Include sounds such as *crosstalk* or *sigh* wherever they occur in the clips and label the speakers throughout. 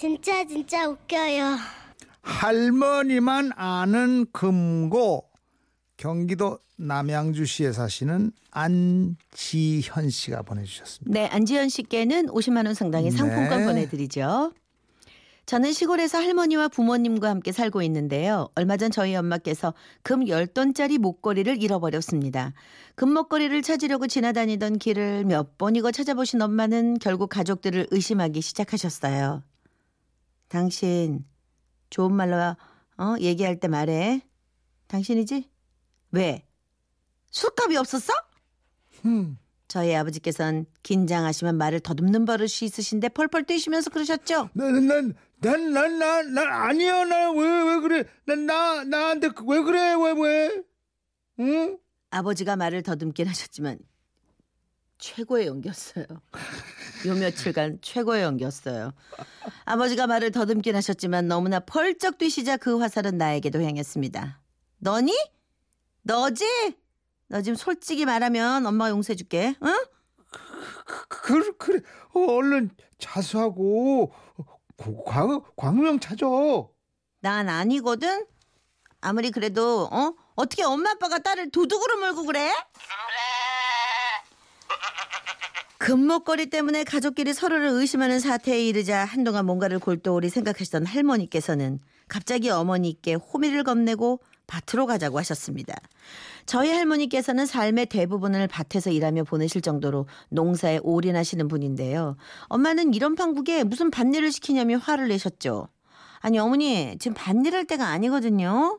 Speaker 1: 진짜 진짜 웃겨요.
Speaker 2: 할머니만 아는 금고 경기도 남양주시에 사시는 안지현 씨가 보내주셨습니다.
Speaker 3: 네, 안지현 씨께는 50만 원 상당의 상품권
Speaker 2: 네.
Speaker 3: 보내드리죠. 저는 시골에서 할머니와 부모님과 함께 살고 있는데요. 얼마 전 저희 엄마께서 금 10돈짜리 목걸이를 잃어버렸습니다. 금 목걸이를 찾으려고 지나다니던 길을 몇 번이고 찾아보신 엄마는 결국 가족들을 의심하기 시작하셨어요. 당신 좋은 말로 어? 얘기할 때 말해. 당신이지? 왜? 술값이 없었어?
Speaker 2: 음,
Speaker 3: 저희 아버지께서는 긴장하시면 말을 더듬는 버릇이 있으신데 펄펄 뛰시면서 그러셨죠.
Speaker 2: 난난난난난 아니야 나왜왜 그래 난 나 나한테 그- 왜 그래 왜 왜? 응?
Speaker 3: 아버지가 말을 더듬긴 하셨지만 최고의 연기였어요. *laughs* 요 며칠간 최고의 연기였어요. 아버지가 말을 더듬긴 하셨지만 너무나 펄쩍 뛰시자 그 화살은 나에게도 향했습니다. 너니? 너지? 너 지금 솔직히 말하면 엄마가 용서해줄게. 응?
Speaker 2: 그 그래 어, 얼른 자수하고 고- 광 광명 찾아.
Speaker 3: 난 아니거든. 아무리 그래도 어 어떻게 엄마 아빠가 딸을 도둑으로 몰고 그래? 금목걸이 때문에 가족끼리 서로를 의심하는 사태에 이르자 한동안 뭔가를 골똘히 생각하시던 할머니께서는 갑자기 어머니께 호미를 건네고 밭으로 가자고 하셨습니다. 저희 할머니께서는 삶의 대부분을 밭에서 일하며 보내실 정도로 농사에 올인하시는 분인데요. 엄마는 이런 판국에 무슨 밭일을 시키냐며 화를 내셨죠. 아니 어머니 지금 밭일할 때가 아니거든요.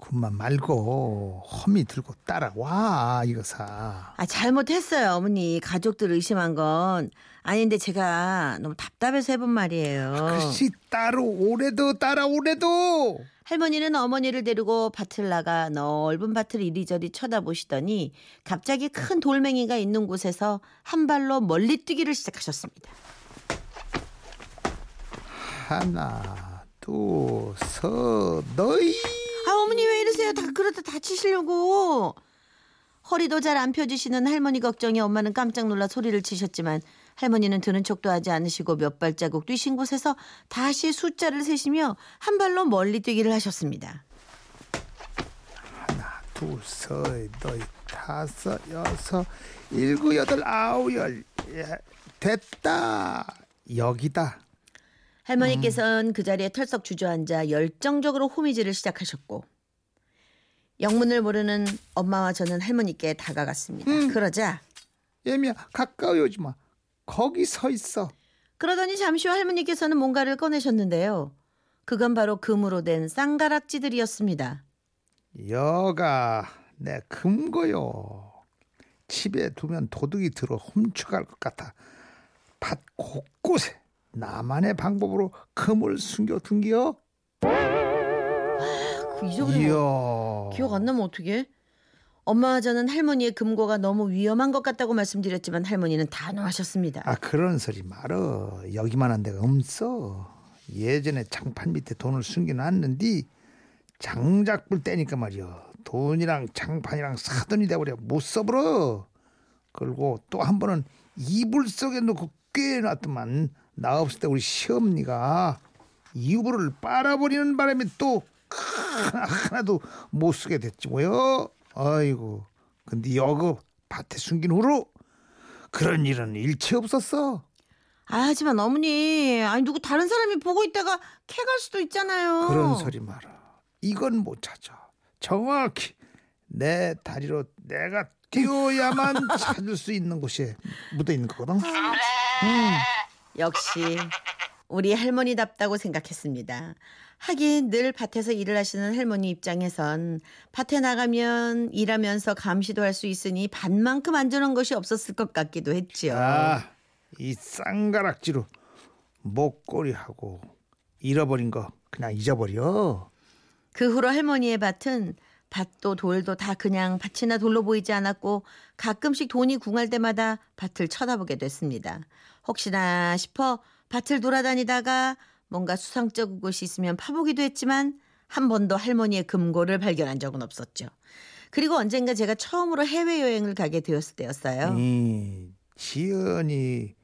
Speaker 2: 그만 말고 허미 들고 따라와 이거 사.
Speaker 3: 아 잘못했어요 어머니 가족들 의심한 건 아닌데 제가 너무 답답해서 해본 말이에요.
Speaker 2: 글씨 따로 오래도 따라 오래도.
Speaker 3: 할머니는 어머니를 데리고 밭을 나가 넓은 밭을 이리저리 쳐다보시더니 갑자기 큰 돌멩이가 있는 곳에서 한 발로 멀리 뛰기를 시작하셨습니다.
Speaker 2: 하나 둘서 너희
Speaker 3: 아 어머니 왜 이러세요? 다 그러다 다치시려고. 허리도 잘 안 펴지시는 할머니 걱정에 엄마는 깜짝 놀라 소리를 치셨지만 할머니는 드는 척도 하지 않으시고 몇 발자국 뛰신 곳에서 다시 숫자를 세시며 한 발로 멀리 뛰기를 하셨습니다.
Speaker 2: 하나 둘서 너희 다섯 여섯 일곱 여덟 아홉 열 예, 됐다 여기다.
Speaker 3: 할머니께서는 그 자리에 털썩 주저앉아 열정적으로 호미질을 시작하셨고 영문을 모르는 엄마와 저는 할머니께 다가갔습니다. 그러자
Speaker 2: 예미야 가까이 오지 마. 거기 서 있어.
Speaker 3: 그러더니 잠시 후 할머니께서는 뭔가를 꺼내셨는데요. 그건 바로 금으로 된 쌍가락지들이었습니다.
Speaker 2: 여가 내 금고요. 집에 두면 도둑이 들어 훔쳐갈 것 같아. 밭 곳곳에 나만의 방법으로 금을 숨겨둔겨. *laughs*
Speaker 3: 그 잊어버린 거. 기억 안 나면 어떡해? 엄마와 저는 할머니의 금고가 너무 위험한 것 같다고 말씀드렸지만 할머니는 단호하셨습니다.
Speaker 2: 아 그런 소리 말어. 여기만한 데가 없어. 예전에 장판 밑에 돈을 숨겨놨는데 장작불 때니까 말이야. 돈이랑 장판이랑 사돈이 돼버려 못 써버려. 그리고 또 한 번은 이불 속에 넣고 꿰놨더만 나 없을 때 우리 시엄니가 이불을 빨아버리는 바람에 또 하나, 하나도 못 쓰게 됐지 뭐요. 아이고 근데 여거 밭에 숨긴 후로 그런 일은 일체 없었어.
Speaker 3: 아, 하지만 어머니, 아니 누구 다른 사람이 보고 있다가 캐갈 수도 있잖아요.
Speaker 2: 그런 소리 마라. 이건 못 찾아. 정확히 내 다리로 내가 뛰어야만 *laughs* 찾을 수 있는 곳에 묻어 있는 거거든.
Speaker 3: 역시 우리 할머니답다고 생각했습니다. 하긴 늘 밭에서 일을 하시는 할머니 입장에선 밭에 나가면 일하면서 감시도 할 수 있으니 밭만큼 안전한 것이 없었을 것 같기도 했지요.
Speaker 2: 아, 이 쌍가락지로 목걸이하고 잃어버린 거 그냥 잊어버려.
Speaker 3: 그 후로 할머니의 밭은 밭도 돌도 다 그냥 밭이나 돌로 보이지 않았고 가끔씩 돈이 궁할 때마다 밭을 쳐다보게 됐습니다. 혹시나 싶어 밭을 돌아다니다가 뭔가 수상쩍은 곳이 있으면 파보기도 했지만 한 번도 할머니의 금고를 발견한 적은 없었죠. 그리고 언젠가 제가 처음으로 해외여행을 가게 되었을 때였어요.
Speaker 2: 이 지연이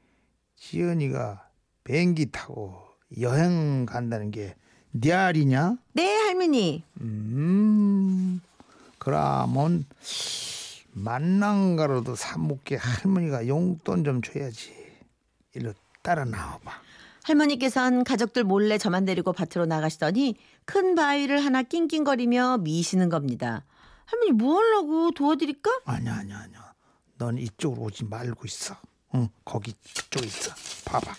Speaker 2: 지연이가 비행기 타고 여행 간다는 게 네 알이냐?
Speaker 3: 네, 할머니.
Speaker 2: 음, 그러면 만난가로도 사먹게 할머니가 용돈 좀 줘야지. 일로 따라 나와봐.
Speaker 3: 할머니께선 가족들 몰래 저만 데리고 밭으로 나가시더니 큰 바위를 하나 낑낑거리며 미시는 겁니다. 할머니 뭐 하려고 도와드릴까?
Speaker 2: 아니야, 아니야, 아니야. 넌 이쪽으로 오지 말고 있어. 응, 거기 저쪽에 있어. 봐봐.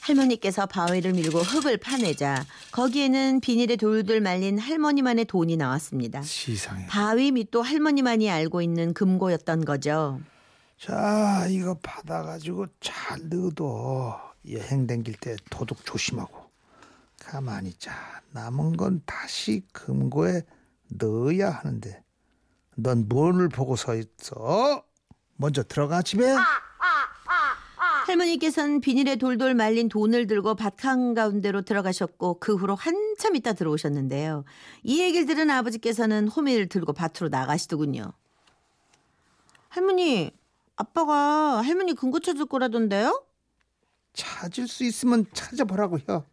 Speaker 3: 할머니께서 바위를 밀고 흙을 파내자 거기에는 비닐에 돌돌 말린 할머니만의 돈이 나왔습니다.
Speaker 2: 시상에.
Speaker 3: 바위 밑도 할머니만이 알고 있는 금고였던 거죠.
Speaker 2: 자, 이거 받아가지고 잘 넣어둬. 여행 댕길 때 도둑 조심하고. 가만히 있자. 남은 건 다시 금고에 넣어야 하는데. 넌뭘 보고 서 있어? 먼저 들어가 집에.
Speaker 3: 할머니께서는 비닐에 돌돌 말린 돈을 들고 밭 한 가운데로 들어가셨고 그 후로 한참 있다 들어오셨는데요. 이 얘기를 들은 아버지께서는 호미를 들고 밭으로 나가시더군요. 할머니, 아빠가 할머니 금고 찾을 거라던데요?
Speaker 2: 찾을 수 있으면 찾아보라고 요.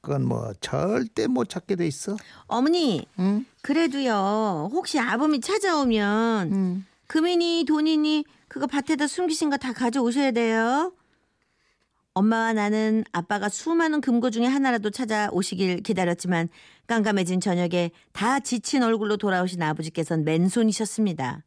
Speaker 2: 그건 뭐 절대 못 찾게 돼 있어.
Speaker 3: 어머니,
Speaker 2: 응?
Speaker 3: 그래도요. 혹시 아범이 찾아오면
Speaker 2: 응.
Speaker 3: 금이니 돈이니 그거 밭에다 숨기신 거 다 가져오셔야 돼요. 엄마와 나는 아빠가 수많은 금고 중에 하나라도 찾아오시길 기다렸지만 깜깜해진 저녁에 다 지친 얼굴로 돌아오신 아버지께서는 맨손이셨습니다.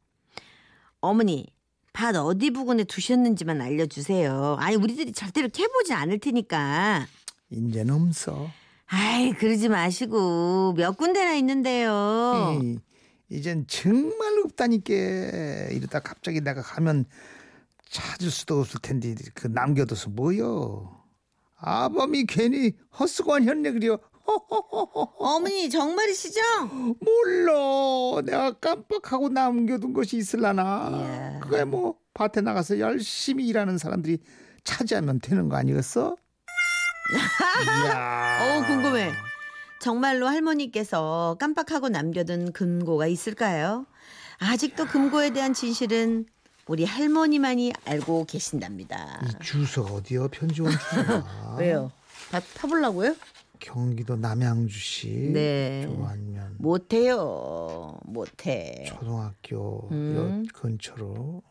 Speaker 3: 어머니, 밭 어디 부근에 두셨는지만 알려주세요. 아니 우리들이 절대로 캐보지 않을 테니까.
Speaker 2: 이제는 없어.
Speaker 3: 아이 그러지 마시고 몇 군데나 있는데요.
Speaker 2: 이, 이젠 정말 없다니까. 이러다 갑자기 내가 가면 찾을 수도 없을 텐데 그 남겨둬서 뭐요? 아범이 괜히 헛수고한 현내 그려. *laughs*
Speaker 3: 어머니 정말이시죠?
Speaker 2: 몰라. 내가 깜빡하고 남겨둔 것이 있을라나.
Speaker 3: 이야.
Speaker 2: 그게 뭐 밭에 나가서 열심히 일하는 사람들이 차지하면 되는 거 아니겠어? *laughs* 이야.
Speaker 3: 어 궁금해. 정말로 할머니께서 깜빡하고 남겨둔 금고가 있을까요? 아직도 금고에 대한 진실은 우리 할머니만이 알고 계신답니다.
Speaker 2: 이 주소 어디요? 편지원 주소가. *laughs*
Speaker 3: 왜요? 밥 타보려고요?
Speaker 2: 경기도 남양주시.
Speaker 3: 네.
Speaker 2: 좋아하면
Speaker 3: 못해요. 못해.
Speaker 2: 초등학교
Speaker 3: 음.
Speaker 2: 여 근처로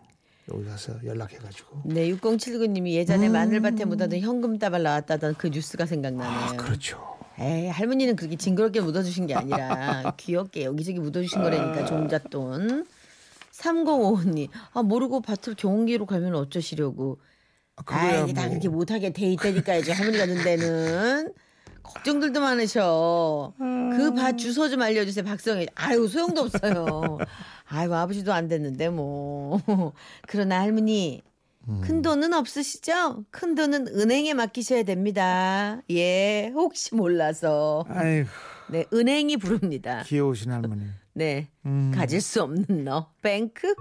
Speaker 2: 여기 가서 연락해가지고.
Speaker 3: 네, 6079님이 예전에 마늘밭에 묻어둔 현금 따발 나왔다던 그 뉴스가 생각나네요.
Speaker 2: 아 그렇죠.
Speaker 3: 에이, 할머니는 그렇게 징그럽게 묻어주신 게 아니라 *laughs* 귀엽게 여기저기 묻어주신 거라니까 종잣돈. 3055님, 아, 모르고 밭으로 좋은 기로 가면 어쩌시려고.
Speaker 2: 아,
Speaker 3: 아이, 다
Speaker 2: 뭐.
Speaker 3: 그렇게 못하게 돼 있다니까요. 저 할머니 가 는 데는. 걱정들도 많으셔. 그밭 주소 좀 알려주세요. 박성희. 아유, 소용도 없어요. *laughs* 아이고, 아버지도 안 됐는데, 뭐. *laughs* 그러나 할머니,
Speaker 2: 음.
Speaker 3: 큰 돈은 없으시죠? 큰 돈은 은행에 맡기셔야 됩니다. 예, 혹시 몰라서.
Speaker 2: 아이고
Speaker 3: 네, 은행이 부릅니다.
Speaker 2: 귀여우신 할머니.
Speaker 3: 네,
Speaker 2: 음.
Speaker 3: 가질 수 없는 너. 뱅크?